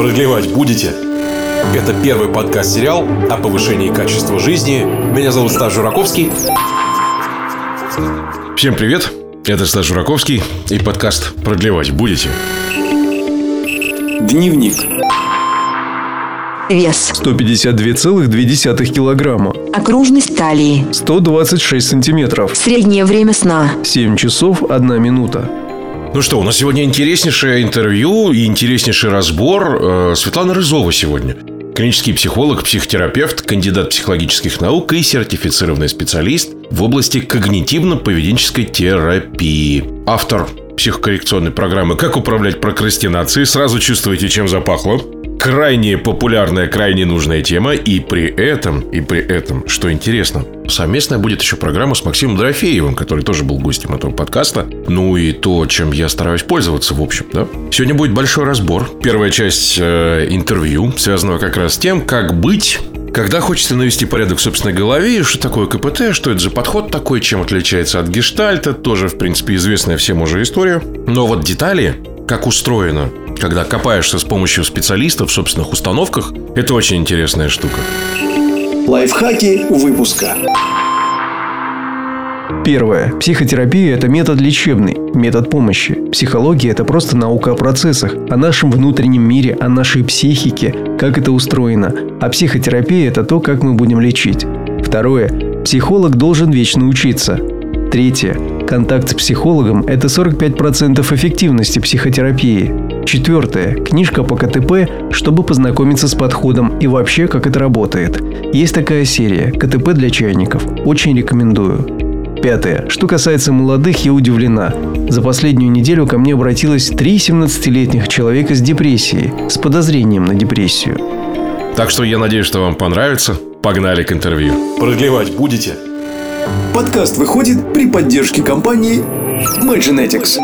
Продлевать будете? Это первый подкаст-сериал о повышении качества жизни. Меня зовут Стас Жураковский. Всем привет, это Стас Жураковский и подкаст «Продлевать будете?» Дневник. Вес. 152,2 килограмма. Окружность талии. 126 сантиметров. Среднее время сна. 7 часов 1 минута. Ну что, у нас сегодня интереснейшее интервью и интереснейший разбор. Э, Светлана Рызова сегодня. Клинический психолог, психотерапевт, кандидат психологических наук и сертифицированный специалист в области когнитивно-поведенческой терапии. Автор психокоррекционной программы «Как управлять прокрастинацией». Сразу чувствуете, чем запахло крайне популярная, крайне нужная тема. И при этом, и при этом, что интересно, совместная будет еще программа с Максимом Дорофеевым, который тоже был гостем этого подкаста. Ну и то, чем я стараюсь пользоваться, в общем, да. Сегодня будет большой разбор. Первая часть э, интервью, связанного как раз с тем, как быть когда хочется навести порядок в собственной голове, что такое КПТ, что это за подход такой, чем отличается от гештальта, тоже, в принципе, известная всем уже история. Но вот детали, как устроено, когда копаешься с помощью специалистов в собственных установках, это очень интересная штука. Лайфхаки выпуска. Первое. Психотерапия – это метод лечебный, метод помощи. Психология – это просто наука о процессах, о нашем внутреннем мире, о нашей психике, как это устроено. А психотерапия – это то, как мы будем лечить. Второе. Психолог должен вечно учиться. Третье. Контакт с психологом – это 45% эффективности психотерапии. Четвертое. Книжка по КТП, чтобы познакомиться с подходом и вообще, как это работает. Есть такая серия «КТП для чайников». Очень рекомендую. Пятое. Что касается молодых, я удивлена. За последнюю неделю ко мне обратилось три 17-летних человека с депрессией, с подозрением на депрессию. Так что я надеюсь, что вам понравится. Погнали к интервью. Продлевать будете? Подкаст выходит при поддержке компании Magenetics.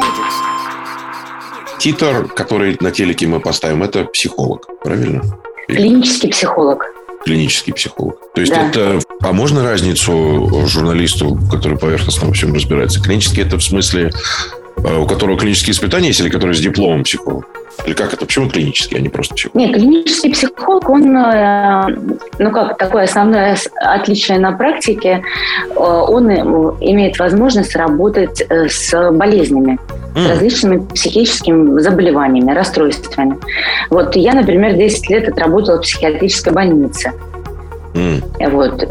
Титр, который на телеке мы поставим, это психолог, правильно? Клинический психолог. Клинический психолог. То есть Да. это... А можно разницу журналисту, который поверхностно во всем разбирается? Клинический это в смысле, у которого клинические испытания есть или который с дипломом психолог? Или как это? Почему клинический, а не просто психолог? Нет, клинический психолог, он, э, ну как, такое основное с- отличие на практике, э, он э, имеет возможность работать э, с болезнями, с М. различными психическими заболеваниями, расстройствами. Вот я, например, 10 лет отработала в психиатрической больнице. М. Вот, э,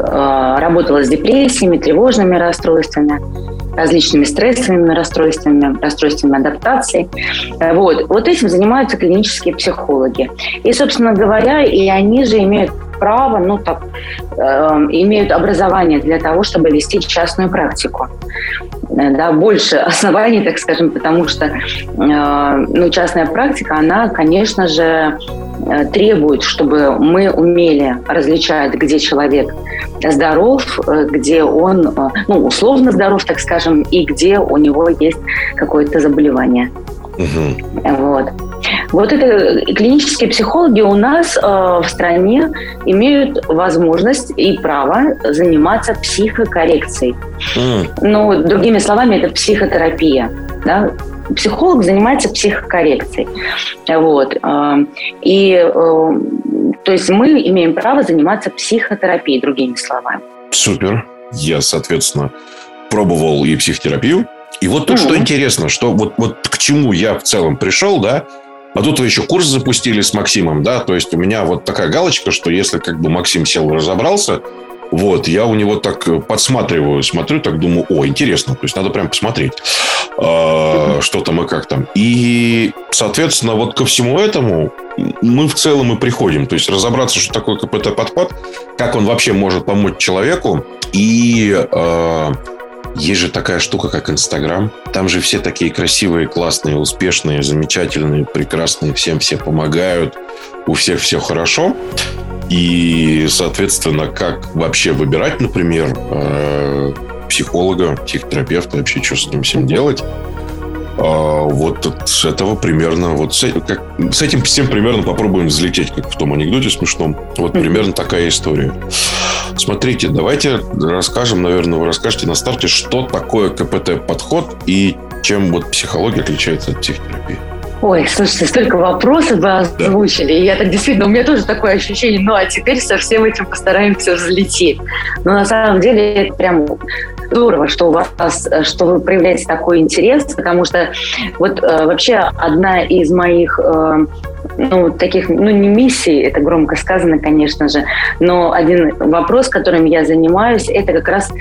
работала с депрессиями, тревожными расстройствами, различными стрессовыми расстройствами, расстройствами адаптации. Э, Вот, вот этим занимаются клинические психологи. И, собственно говоря, и они же имеют право, ну так, э, имеют образование для того, чтобы вести частную практику. Э, Да, больше оснований, так скажем, потому что э, ну, частная практика, она, конечно же, э, требует, чтобы мы умели различать, где человек здоров, э, где он, ну, условно здоров, так скажем, и где у него есть какое-то заболевание. Мгм. Вот. Вот это клинические психологи у нас э, в стране имеют возможность и право заниматься психокоррекцией. М. Ну, другими словами, это психотерапия. Да? Психолог занимается психокоррекцией. Вот. э, И, э, то есть мы имеем право заниматься психотерапией, другими словами. Супер. Я, соответственно, пробовал и психотерапию. И вот тут Мгм. что интересно, что вот, вот к чему я в целом пришел, да, а тут вы еще курс запустили с Максимом, да, то есть у меня вот такая галочка, что если как бы Максим сел и разобрался, вот, я у него так э, подсматриваю, смотрю, так думаю, о, интересно, то есть надо прям посмотреть, э, что там и как там. И, соответственно, вот ко всему этому мы в целом и приходим. То есть разобраться, что такое КПТ-подход, как он вообще может помочь человеку. И э, есть же такая штука, как Инстаграм. Там же все такие красивые, классные, успешные, замечательные, прекрасные. Всем все помогают. У всех все хорошо. И, соответственно, как вообще выбирать, например, э, психолога, психотерапевта, вообще что с ним всем делать. А, Вот от- с этого примерно, вот с, как- с этим всем примерно попробуем взлететь, как в том анекдоте смешном. Вот примерно такая история. Смотрите, давайте расскажем, наверное, вы расскажете на старте, что такое КПТ-подход и чем вот психология отличается от психотерапии. Ой, слушайте, столько вопросов вы озвучили. И я так действительно, у меня тоже такое ощущение, ну а теперь со всем этим постараемся взлететь. Но на самом деле это прям здорово, что у вас, что вы проявляете такой интерес, потому что вот э, вообще одна из моих э, ну, таких, ну, не миссий, это громко сказано, конечно же, но один вопрос, которым я занимаюсь, это как раз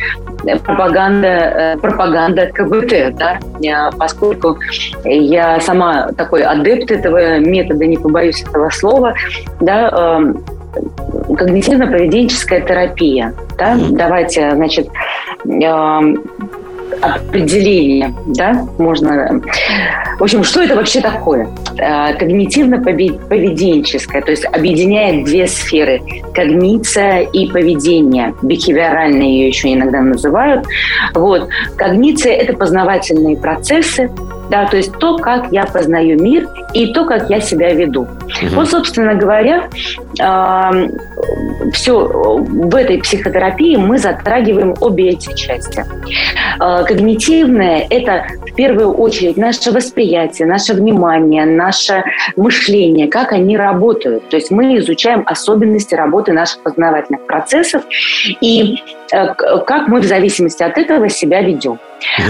пропаганда, э, пропаганда КБТ, да, поскольку я сама такой адепт этого метода, не побоюсь этого слова, да, эм, когнитивно-поведенческая терапия. Да? Давайте, значит, эм, определение, да, можно... В общем, что это вообще такое? Э, когнитивно-поведенческое, то есть объединяет две сферы – когниция и поведение. Бихевиорально ее еще иногда называют. Вот. Когниция – это познавательные процессы, да, то есть то, как я познаю мир и то, как я себя веду. Угу. Вот, собственно говоря, э, все в этой психотерапии мы затрагиваем обе эти части. Э, когнитивное – это в первую очередь наше восприятие, наше внимание, наше мышление, как они работают. То есть мы изучаем особенности работы наших познавательных процессов и э, как мы в зависимости от этого себя ведем.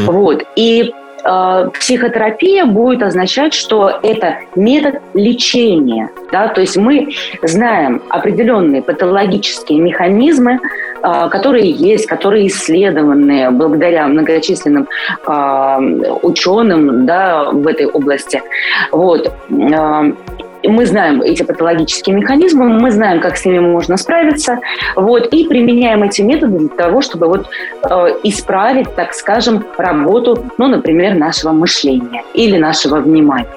Угу. Вот. И Э, психотерапия будет означать, что это метод лечения. Да? То есть мы знаем определенные патологические механизмы, э, которые есть, которые исследованы благодаря многочисленным э, ученым да, в этой области. Вот мы знаем эти патологические механизмы, мы знаем, как с ними можно справиться, вот, и применяем эти методы для того, чтобы вот, э, исправить, так скажем, работу, ну, например, нашего мышления или нашего внимания.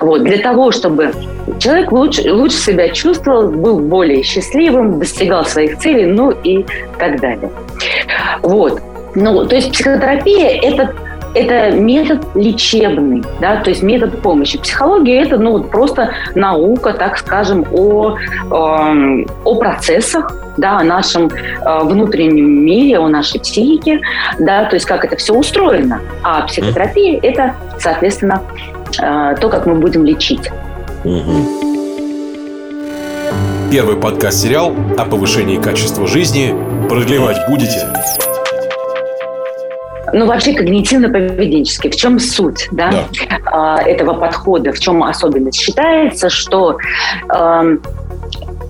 Вот, для того, чтобы человек лучше, лучше себя чувствовал, был более счастливым, достигал своих целей, ну и так далее. Вот. Ну, то есть психотерапия – это это метод лечебный, да, то есть метод помощи. Психология – это ну, просто наука, так скажем, о, э, о процессах, да, о нашем э, внутреннем мире, о нашей психике, да, то есть как это все устроено. А психотерапия – это, соответственно, э, то, как мы будем лечить. Первый подкаст-сериал о повышении качества жизни продлевать будете. Ну, вообще когнитивно-поведенческий. В чем суть да, да. этого подхода? В чем особенность? Считается, что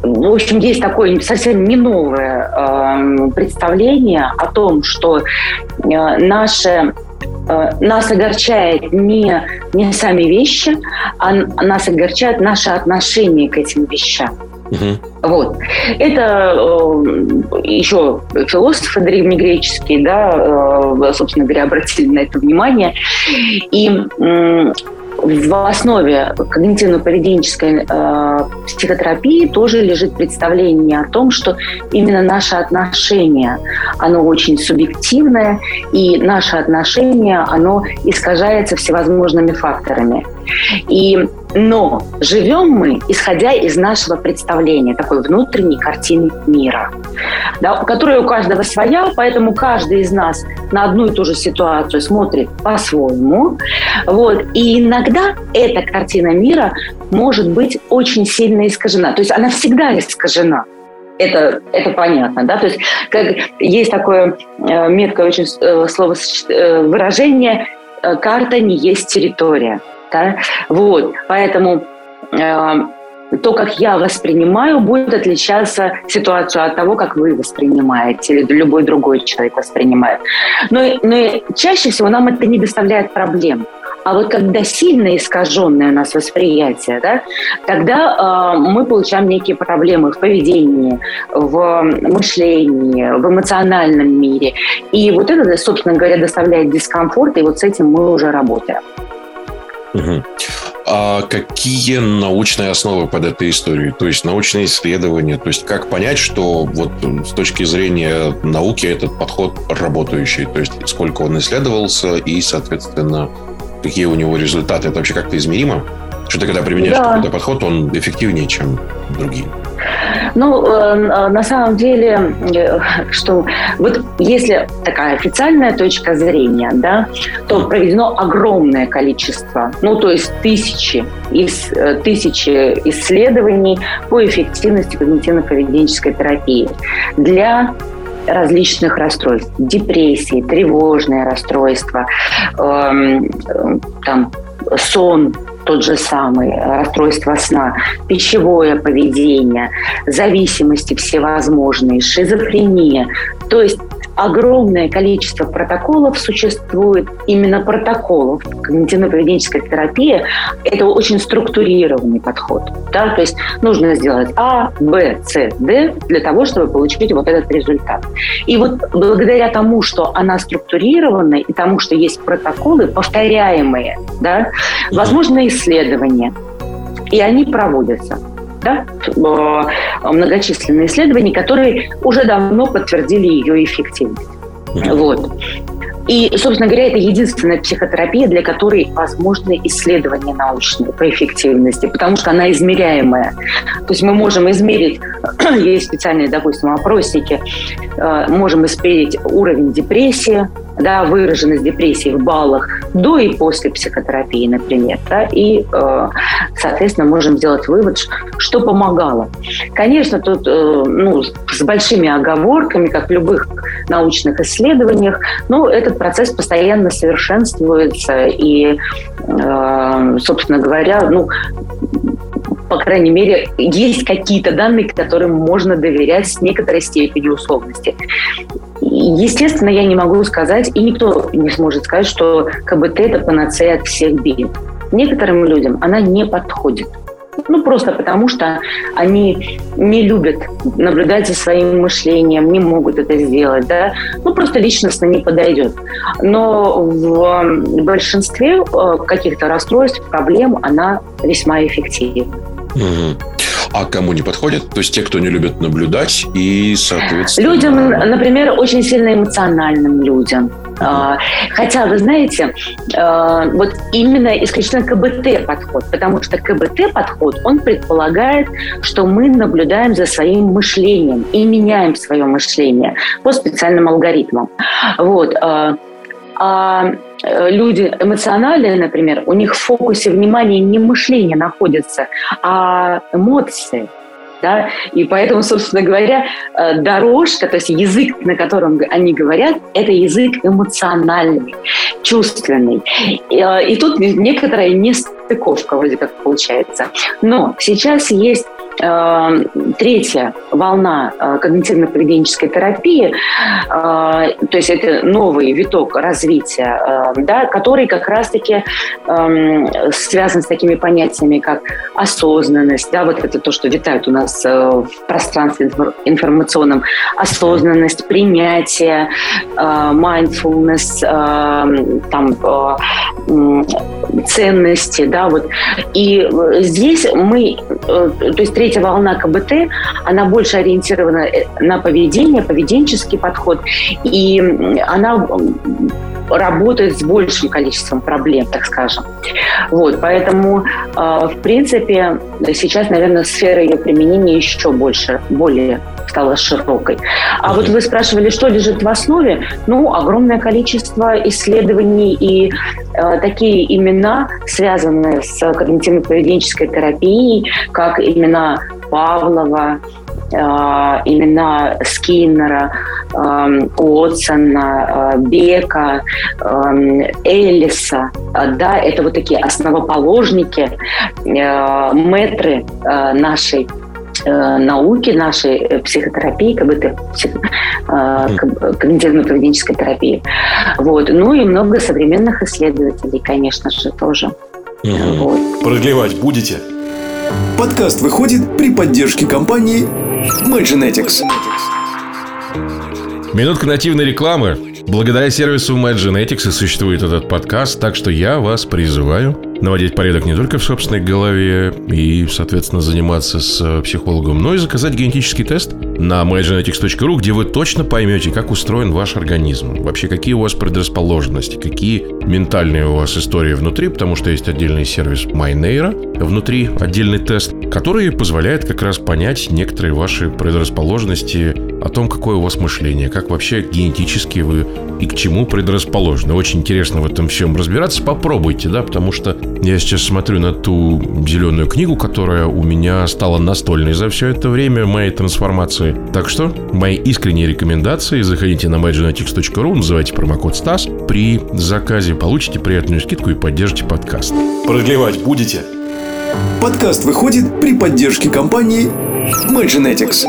в общем, есть такое совсем не новое э, представление о том, что э, наше э, нас огорчает не, не сами вещи, а нас огорчает наше отношение к этим вещам. Угу. Вот. Это э, еще философы древнегреческие, да, э, собственно говоря, обратили на это внимание. И э, в основе когнитивно-поведенческой э, психотерапии тоже лежит представление о том, что именно наше отношение, оно очень субъективное, и наше отношение, оно искажается всевозможными факторами. И, но живем мы, исходя из нашего представления, такой внутренней картины мира, да, которая у каждого своя, поэтому каждый из нас на одну и ту же ситуацию смотрит по-своему. Вот. И иногда эта картина мира может быть очень сильно искажена. То есть она всегда искажена. Это, это понятно, да, то есть как есть такое э, меткое очень э, слово э, выражение э, «карта не есть территория». Да? Вот, поэтому э, то, как я воспринимаю, будет отличаться ситуацию от того, как вы воспринимаете или любой другой человек воспринимает. Но, но чаще всего нам это не доставляет проблем. А вот когда сильно искаженное у нас восприятие, да, тогда э, мы получаем некие проблемы в поведении, в мышлении, в эмоциональном мире. И вот это, собственно говоря, доставляет дискомфорт, и вот с этим мы уже работаем. Угу. А какие научные основы под этой историей? То есть научные исследования? То есть как понять, что вот с точки зрения науки этот подход работающий? То есть сколько он исследовался и, соответственно, какие у него результаты? Это вообще как-то измеримо? Что ты когда применяешь да. какой-то подход, он эффективнее, чем другие? Ну, э, на самом деле, э, что вот если такая официальная точка зрения, да, то проведено огромное количество, ну, то есть тысячи, из, э, тысячи исследований по эффективности когнитивно-поведенческой терапии для различных расстройств, депрессии, тревожные расстройства, эм, там, сон, тот же самый, расстройство сна, пищевое поведение, зависимости всевозможные, шизофрения. То есть огромное количество протоколов существует, именно протоколов. Когнитивно-поведенческая терапия – это очень структурированный подход. Да? То есть нужно сделать А, Б, С, Д для того, чтобы получить вот этот результат. И вот благодаря тому, что она структурирована, и тому, что есть протоколы повторяемые, да, возможно исследования, и они проводятся да, э, многочисленные исследования, которые уже давно подтвердили ее эффективность. Вот. И, собственно говоря, это единственная психотерапия, для которой возможны исследования научные по эффективности, потому что она измеряемая. То есть мы можем измерить, есть специальные, допустим, опросники, э, можем измерить уровень депрессии, да, выраженность депрессии в баллах до и после психотерапии, например, да, и, э, соответственно, можем сделать вывод, что помогало. Конечно, тут э, ну, с большими оговорками, как в любых научных исследованиях, но этот процесс постоянно совершенствуется, и, э, собственно говоря, ну, по крайней мере, есть какие-то данные, которым можно доверять с некоторой степенью условности. Естественно, я не могу сказать, и никто не сможет сказать, что КБТ – это панацея от всех бед. Некоторым людям она не подходит. Ну, просто потому что они не любят наблюдать за своим мышлением, не могут это сделать, да. Ну, просто личностно не подойдет. Но в большинстве э, каких-то расстройств, проблем она весьма эффективна. Угу. А кому не подходит? То есть те, кто не любит наблюдать и, соответственно... Людям, например, очень сильно эмоциональным людям. А, хотя, вы знаете, а, вот именно исключительно КБТ подход, потому что КБТ подход, он предполагает, что мы наблюдаем за своим мышлением и меняем свое мышление по специальным алгоритмам. Вот. А, э, люди эмоциональные, например, у них в фокусе внимания не мышление находится, а эмоции. Да? И поэтому, собственно говоря, э, дорожка, то есть язык, на котором они говорят, это язык эмоциональный, чувственный. И, э, и тут некоторая нестыковка вроде как получается. Но сейчас есть третья волна э, когнитивно-поведенческой терапии, э, то есть это новый виток развития, да, который как раз-таки эм, связан с такими понятиями, как осознанность, да, вот это то, что витает у нас в пространстве информационном, осознанность, принятие, mindfulness, там, ценности, да, вот. И здесь мы, то есть третья третья волна КБТ, она больше ориентирована э, на поведение, поведенческий подход, и она работает с большим количеством проблем, так скажем. Вот, поэтому, а, в принципе, сейчас, наверное, сфера ее применения еще больше, более стала широкой. А вот вы спрашивали, что лежит в основе? Ну, огромное количество исследований и э, такие имена, связанные с когнитивно-поведенческой терапией, как имена Павлова, имена Скиннера, э, Уотсона, э, Бека, э, Эллиса. Да, это вот такие основоположники, э, метры э, нашей Э, науки нашей э, психотерапии, как бы это псих, э, когнитивно-поведенческой терапии. Вот. Ну и много современных исследователей, конечно же, тоже. Угу. Вот. Продлевать будете? Подкаст выходит при поддержке компании MyGenetics. Минутка нативной рекламы. Благодаря сервису MyGenetics и существует этот подкаст, так что я вас призываю наводить порядок не только в собственной голове и, соответственно, заниматься с психологом, но и заказать генетический тест – на mygenetics.ru, где вы точно поймете, как устроен ваш организм, вообще какие у вас предрасположенности, какие ментальные у вас истории внутри, потому что есть отдельный сервис MyNeuro, внутри отдельный тест, который позволяет как раз понять некоторые ваши предрасположенности, о том, какое у вас мышление, как вообще генетически вы и к чему предрасположены. Очень интересно в этом всем разбираться. Попробуйте, да, потому что я сейчас смотрю на ту зеленую книгу, которая у меня стала настольной за все это время моей трансформации. Так что мои искренние рекомендации. Заходите на mygenetics.ru, называйте промокод СТАС. При заказе получите приятную скидку и поддержите подкаст. Продлевать будете? Подкаст выходит при поддержке компании MyGenetics.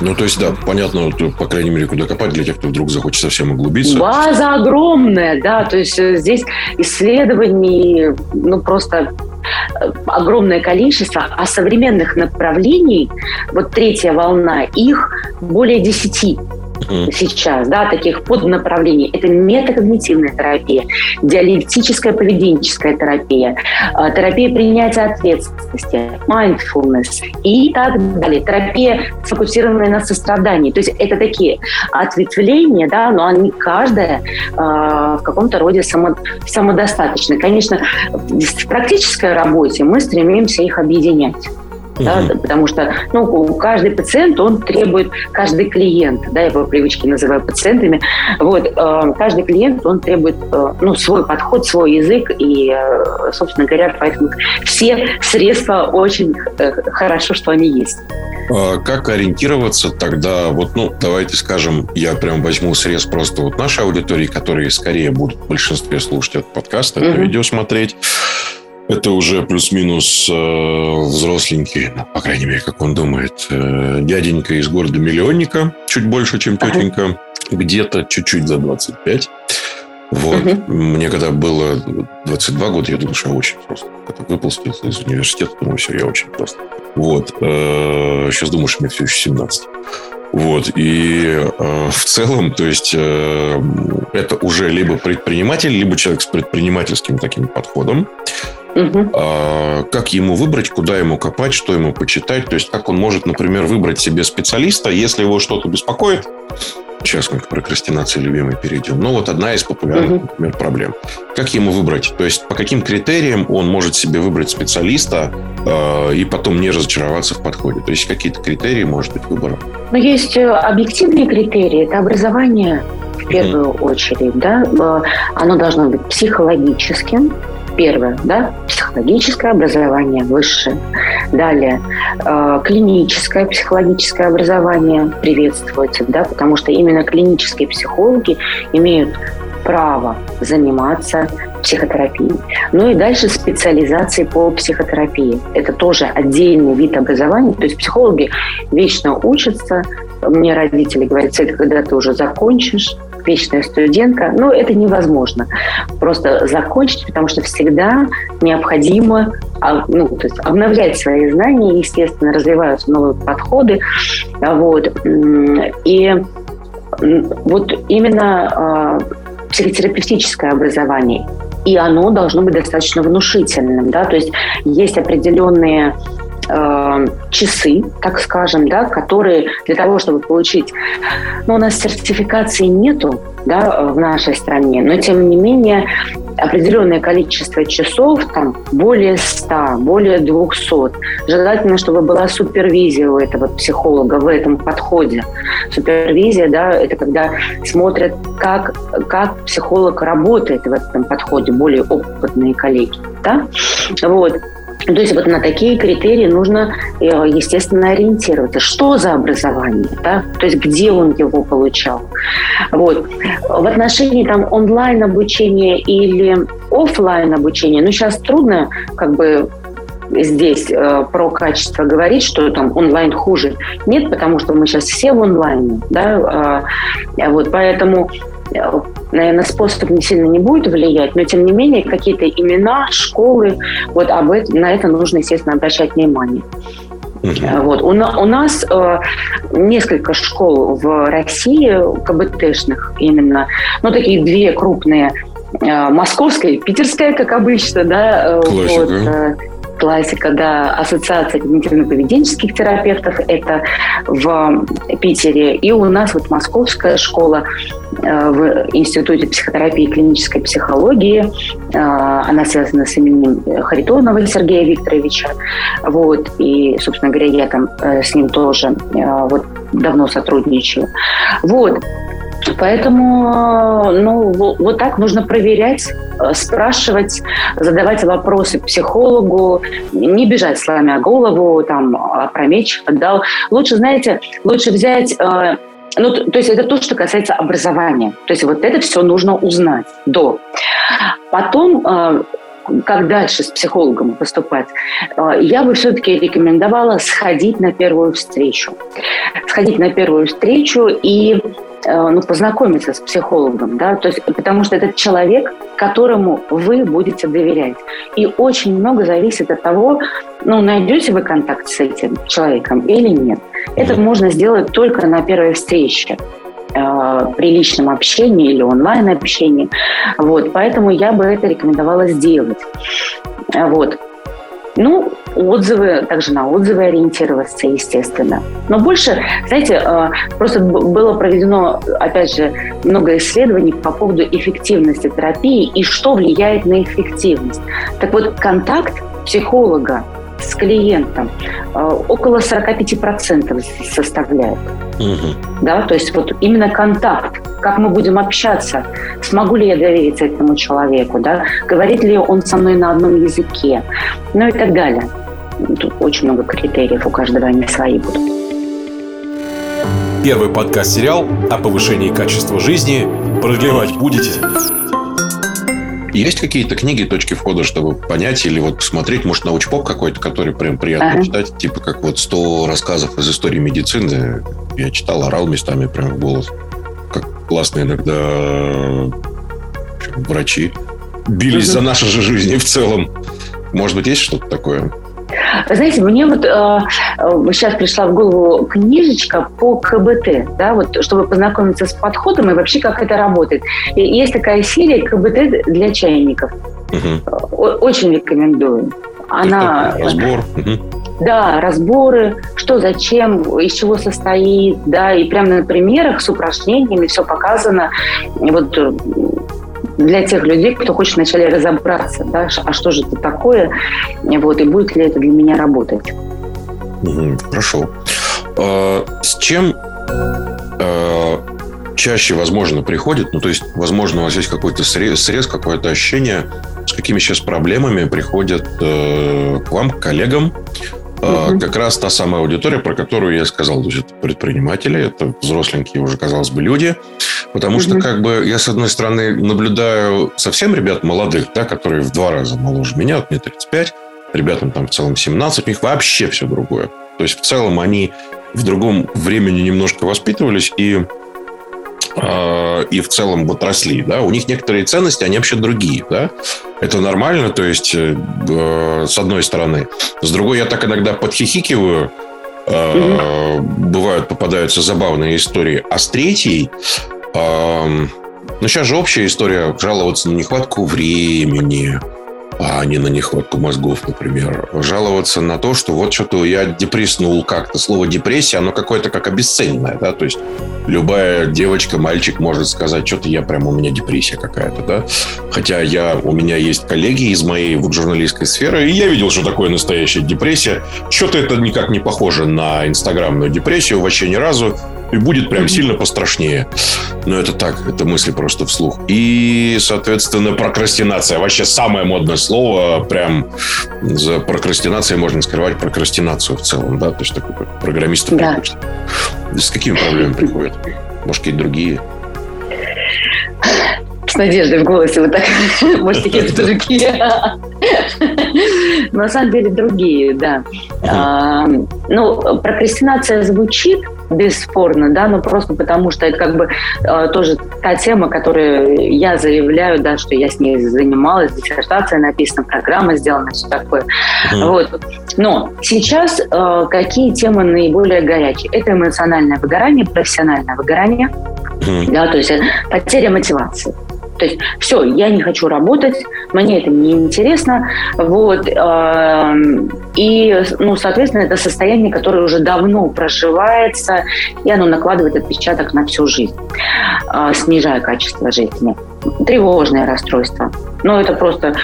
Ну, то есть, да, понятно, по крайней мере, куда копать для тех, кто вдруг захочет совсем углубиться. База огромная, да, то есть э, здесь исследований, ну, просто э, огромное количество, а современных направлений, вот третья волна, их более десяти сейчас, да, таких поднаправлений. Это метакогнитивная терапия, диалектическая поведенческая терапия, а, терапия принятия ответственности, mindfulness и так далее. Терапия, сфокусированная на сострадании. То есть это такие ответвления, да, но они каждая э, в каком-то роде само, самодостаточны. Конечно, в практической работе мы стремимся их объединять да, потому что ну, каждый пациент, он требует, каждый клиент, да, я по привычке называю пациентами, вот, э, каждый клиент, он требует, э, ну, свой подход, свой язык, и, э, собственно говоря, поэтому все средства очень э, хорошо, что они есть. А как ориентироваться тогда, вот, ну, давайте скажем, я прям возьму срез просто вот нашей аудитории, которые скорее будут в большинстве слушать этот подкаст, это mm видео смотреть. Это уже плюс-минус э, взросленький, по крайней мере, как он думает, э, дяденька из города-миллионника, чуть больше, чем тетенька, ага. где-то чуть-чуть за 25. Вот. Угу. Мне когда было 22 года, я думал, что я очень просто. Когда выпустил из университета, думаю, все, я очень просто. Вот. Э, сейчас думаю, что мне все еще 17. Вот. И э, в целом, то есть, э, это уже либо предприниматель, либо человек с предпринимательским таким подходом. Угу. А, как ему выбрать, куда ему копать, что ему почитать. То есть, как он может, например, выбрать себе специалиста, если его что-то беспокоит. Сейчас мы к прокрастинации любимой перейдем. Ну, вот одна из популярных, угу. например, проблем. Как ему выбрать? То есть, по каким критериям он может себе выбрать специалиста э, и потом не разочароваться в подходе? То есть, какие-то критерии, может быть, выбора? Ну, есть э, объективные критерии. Это образование в первую mm очередь. Да? Э, оно должно быть психологическим, Первое, да, психологическое образование высшее. Далее, э, клиническое психологическое образование приветствуется, да, потому что именно клинические психологи имеют право заниматься психотерапией. Ну и дальше специализации по психотерапии. Это тоже отдельный вид образования. То есть психологи вечно учатся. Мне родители говорят, это когда ты уже закончишь, вечная студентка, но это невозможно просто закончить, потому что всегда необходимо а, ну, то есть обновлять свои знания, естественно, развиваются новые подходы. Вот. И вот именно а, психотерапевтическое образование, и оно должно быть достаточно внушительным, да, то есть есть определенные э, часы, так скажем, да, которые для того, чтобы получить, ну, у нас сертификации нету, да, в нашей стране, но тем не менее определенное количество часов, там более 100, более 200. Желательно, чтобы была супервизия у этого психолога в этом подходе. Супервизия, да, это когда смотрят, как, как психолог работает в этом подходе, более опытные коллеги, да, вот. То есть вот на такие критерии нужно, э, естественно, ориентироваться. Что за образование, да? то есть где он его получал. Вот. В отношении там онлайн обучения или офлайн обучения, ну сейчас трудно как бы здесь э, про качество говорить, что там онлайн хуже. Нет, потому что мы сейчас все в онлайне, да, э, вот, поэтому наверное, способ не сильно не будет влиять, но тем не менее какие-то имена, школы, вот об этом, на это нужно, естественно, обращать внимание. Uh-huh. Вот. У, у нас э, несколько школ в России КБТшных именно, ну такие две крупные, э, московская и питерская, как обычно, да, Классика. вот, э, классика, да, ассоциация когнитивно-поведенческих терапевтов, это в Питере. И у нас вот московская школа э, в Институте психотерапии и клинической психологии. Э, она связана с именем Харитонова Сергея Викторовича. Вот. И, собственно говоря, я там э, с ним тоже вот давно сотрудничаю. Вот. Поэтому ну, вот так нужно проверять, э, спрашивать, задавать вопросы психологу, не бежать сломя голову, там, опрометчиво отдал. Лучше, знаете, лучше взять э, ну, то есть это то, что касается образования. То есть вот это все нужно узнать до. Потом э, как дальше с психологом поступать, я бы все-таки рекомендовала сходить на первую встречу. Сходить на первую встречу и Э, ну, познакомиться с психологом, да, то есть, потому что это человек, которому вы будете доверять. И очень много зависит от того, ну, найдете вы контакт с этим человеком или нет. Это можно сделать только на первой встрече э, при личном общении или онлайн-общении. Вот, поэтому я бы это рекомендовала сделать. Вот. Ну, отзывы, также на отзывы ориентироваться, естественно. Но больше, знаете, э, просто было проведено, опять же, много исследований по поводу эффективности терапии и что влияет на эффективность. Так вот, контакт психолога с клиентом э, около 45% составляет. Угу. Да, то есть вот именно контакт, как мы будем общаться, смогу ли я довериться этому человеку, да, говорит ли он со мной на одном языке, ну и так далее. Тут очень много критериев, у каждого они свои будут. Первый подкаст-сериал о повышении качества жизни продлевать будете? Есть какие-то книги, точки входа, чтобы понять или вот посмотреть, может, научпоп какой-то, который прям приятно ага. читать, типа как вот 100 рассказов из истории медицины. Я читал, орал местами прям в голос. Как классно иногда врачи бились угу. за наши же жизни в целом. Может быть, есть что-то такое? Знаете, мне вот э, сейчас пришла в голову книжечка по КБТ, да, вот, чтобы познакомиться с подходом и вообще как это работает. И есть такая серия КБТ для чайников. Угу. Очень рекомендую. Она... Разбор. Да, разборы, что, зачем, из чего состоит, да, и прямо на примерах с упражнениями все показано. Вот для тех людей, кто хочет вначале разобраться, да, а что же это такое, вот, и будет ли это для меня работать. хорошо. А, с чем а, чаще, возможно, приходит, ну, то есть, возможно, у вас есть какой-то срез, срез какое-то ощущение, с какими сейчас проблемами приходят э, к вам, к коллегам, Uh-huh. Как раз та самая аудитория, про которую я сказал, то есть это предприниматели, это взросленькие уже, казалось бы, люди. Потому что, как бы, я, с одной стороны, наблюдаю совсем ребят молодых, да, которые в два раза моложе меня, вот мне 35, ребятам там в целом 17, у них вообще все другое. То есть, в целом, они в другом времени немножко воспитывались и а, и в целом вот росли, да, у них некоторые ценности, они вообще другие, да. Это нормально, то есть, э с одной стороны. С другой, я так иногда подхихикиваю, э, бывают, попадаются забавные истории. А с третьей, э, ну, сейчас же общая история жаловаться на нехватку времени, а не на нехватку мозгов, например. Жаловаться на то, что вот что-то я депресснул как-то. Слово депрессия, оно какое-то как обесцененное, да, то есть любая девочка, мальчик может сказать, что-то я прям, у меня депрессия какая-то, да. Хотя я, у меня есть коллеги из моей вот, журналистской сферы, и я видел, что такое настоящая депрессия. Что-то это никак не похоже на инстаграмную депрессию вообще ни разу и будет прям сильно пострашнее. Но это так, это мысли просто вслух. И, соответственно, прокрастинация. Вообще самое модное слово. Прям за прокрастинацией можно скрывать прокрастинацию в целом, да? То есть такой программист да. С какими проблемами приходят? Может, какие-то другие? с надеждой в голосе вот так, может, какие-то другие. На самом деле другие, да. А, ну, прокрастинация звучит бесспорно, да, но просто потому, что это как бы а, тоже та тема, которую я заявляю, да, что я с ней занималась, диссертация написана, программа сделана, все такое. Вот. Но сейчас а, какие темы наиболее горячие? Это эмоциональное выгорание, профессиональное выгорание, да, то есть потеря мотивации. То есть все, я не хочу работать, мне это не интересно, вот, эм, и, ну, соответственно, это состояние, которое уже давно проживается, и оно накладывает отпечаток на всю жизнь, э, снижая качество жизни. Тревожное расстройство. Ну, это просто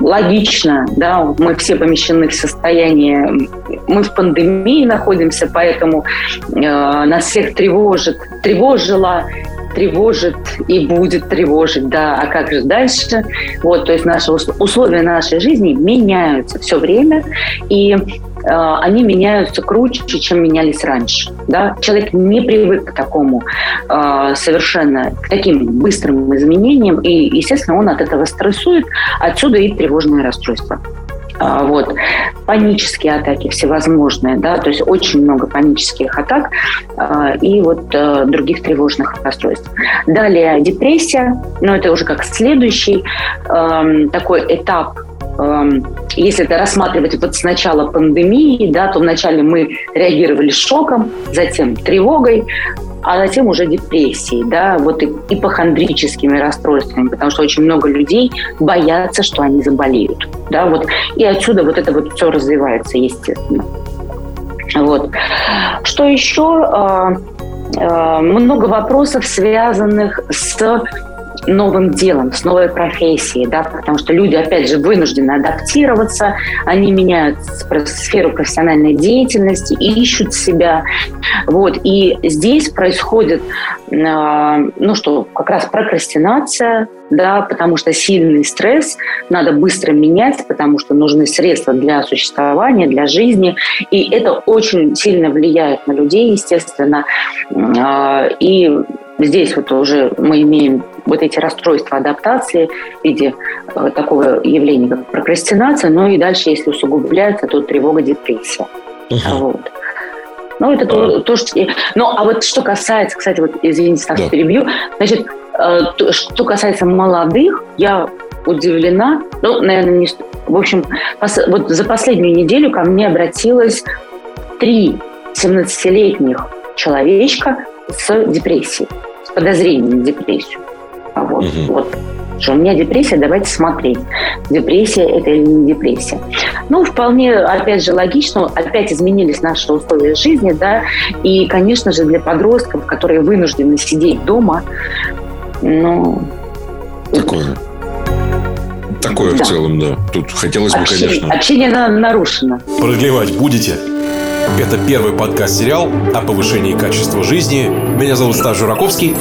логично, да, мы все помещены в состояние, мы в пандемии находимся, поэтому э, нас всех тревожит, тревожила тревожит и будет тревожить, да, а как же дальше? Вот, то есть наши условия нашей жизни меняются все время, и э, они меняются круче, чем менялись раньше. Да? Человек не привык к такому э, совершенно, к таким быстрым изменениям, и, естественно, он от этого стрессует, отсюда и тревожное расстройство. А, вот. Панические атаки всевозможные, да, то есть очень много панических атак а, и вот э, других тревожных расстройств. Далее депрессия, но это уже как следующий эм, такой этап если это рассматривать вот с начала пандемии, да, то вначале мы реагировали шоком, затем тревогой, а затем уже депрессией, да, вот и ипохондрическими расстройствами, потому что очень много людей боятся, что они заболеют, да, вот, и отсюда вот это вот все развивается, естественно. Вот. Что еще? А, а, много вопросов, связанных с новым делом, с новой профессией, да, потому что люди, опять же, вынуждены адаптироваться, они меняют сферу профессиональной деятельности, ищут себя, вот, и здесь происходит, а, ну что, как раз прокрастинация, да, потому что сильный стресс надо быстро менять, потому что нужны средства для существования, для жизни, и это очень сильно влияет на людей, естественно, а, и Здесь вот уже мы имеем вот эти расстройства адаптации в виде э, такого явления, как прокрастинация, но и дальше, если усугубляется, то тревога, депрессия. Uh-huh. Вот. Ну, это то, то, что... Ну, а вот что касается, кстати, вот, извините, так да. перебью, значит, что касается молодых, я удивлена, ну, наверное, не... В общем, пос... вот за последнюю неделю ко мне обратилось три 17-летних человечка с депрессией подозрением на депрессию. А вот, угу. вот что у меня депрессия, давайте смотреть, депрессия это или не депрессия. Ну, вполне, опять же, логично, опять изменились наши условия жизни, да, и, конечно же, для подростков, которые вынуждены сидеть дома, ну... Такое. Такое да. в целом, да. Тут хотелось бы, общение, конечно... Общение нарушено. Продлевать будете? Это первый подкаст-сериал о повышении качества жизни. Меня зовут Стас Жураковский.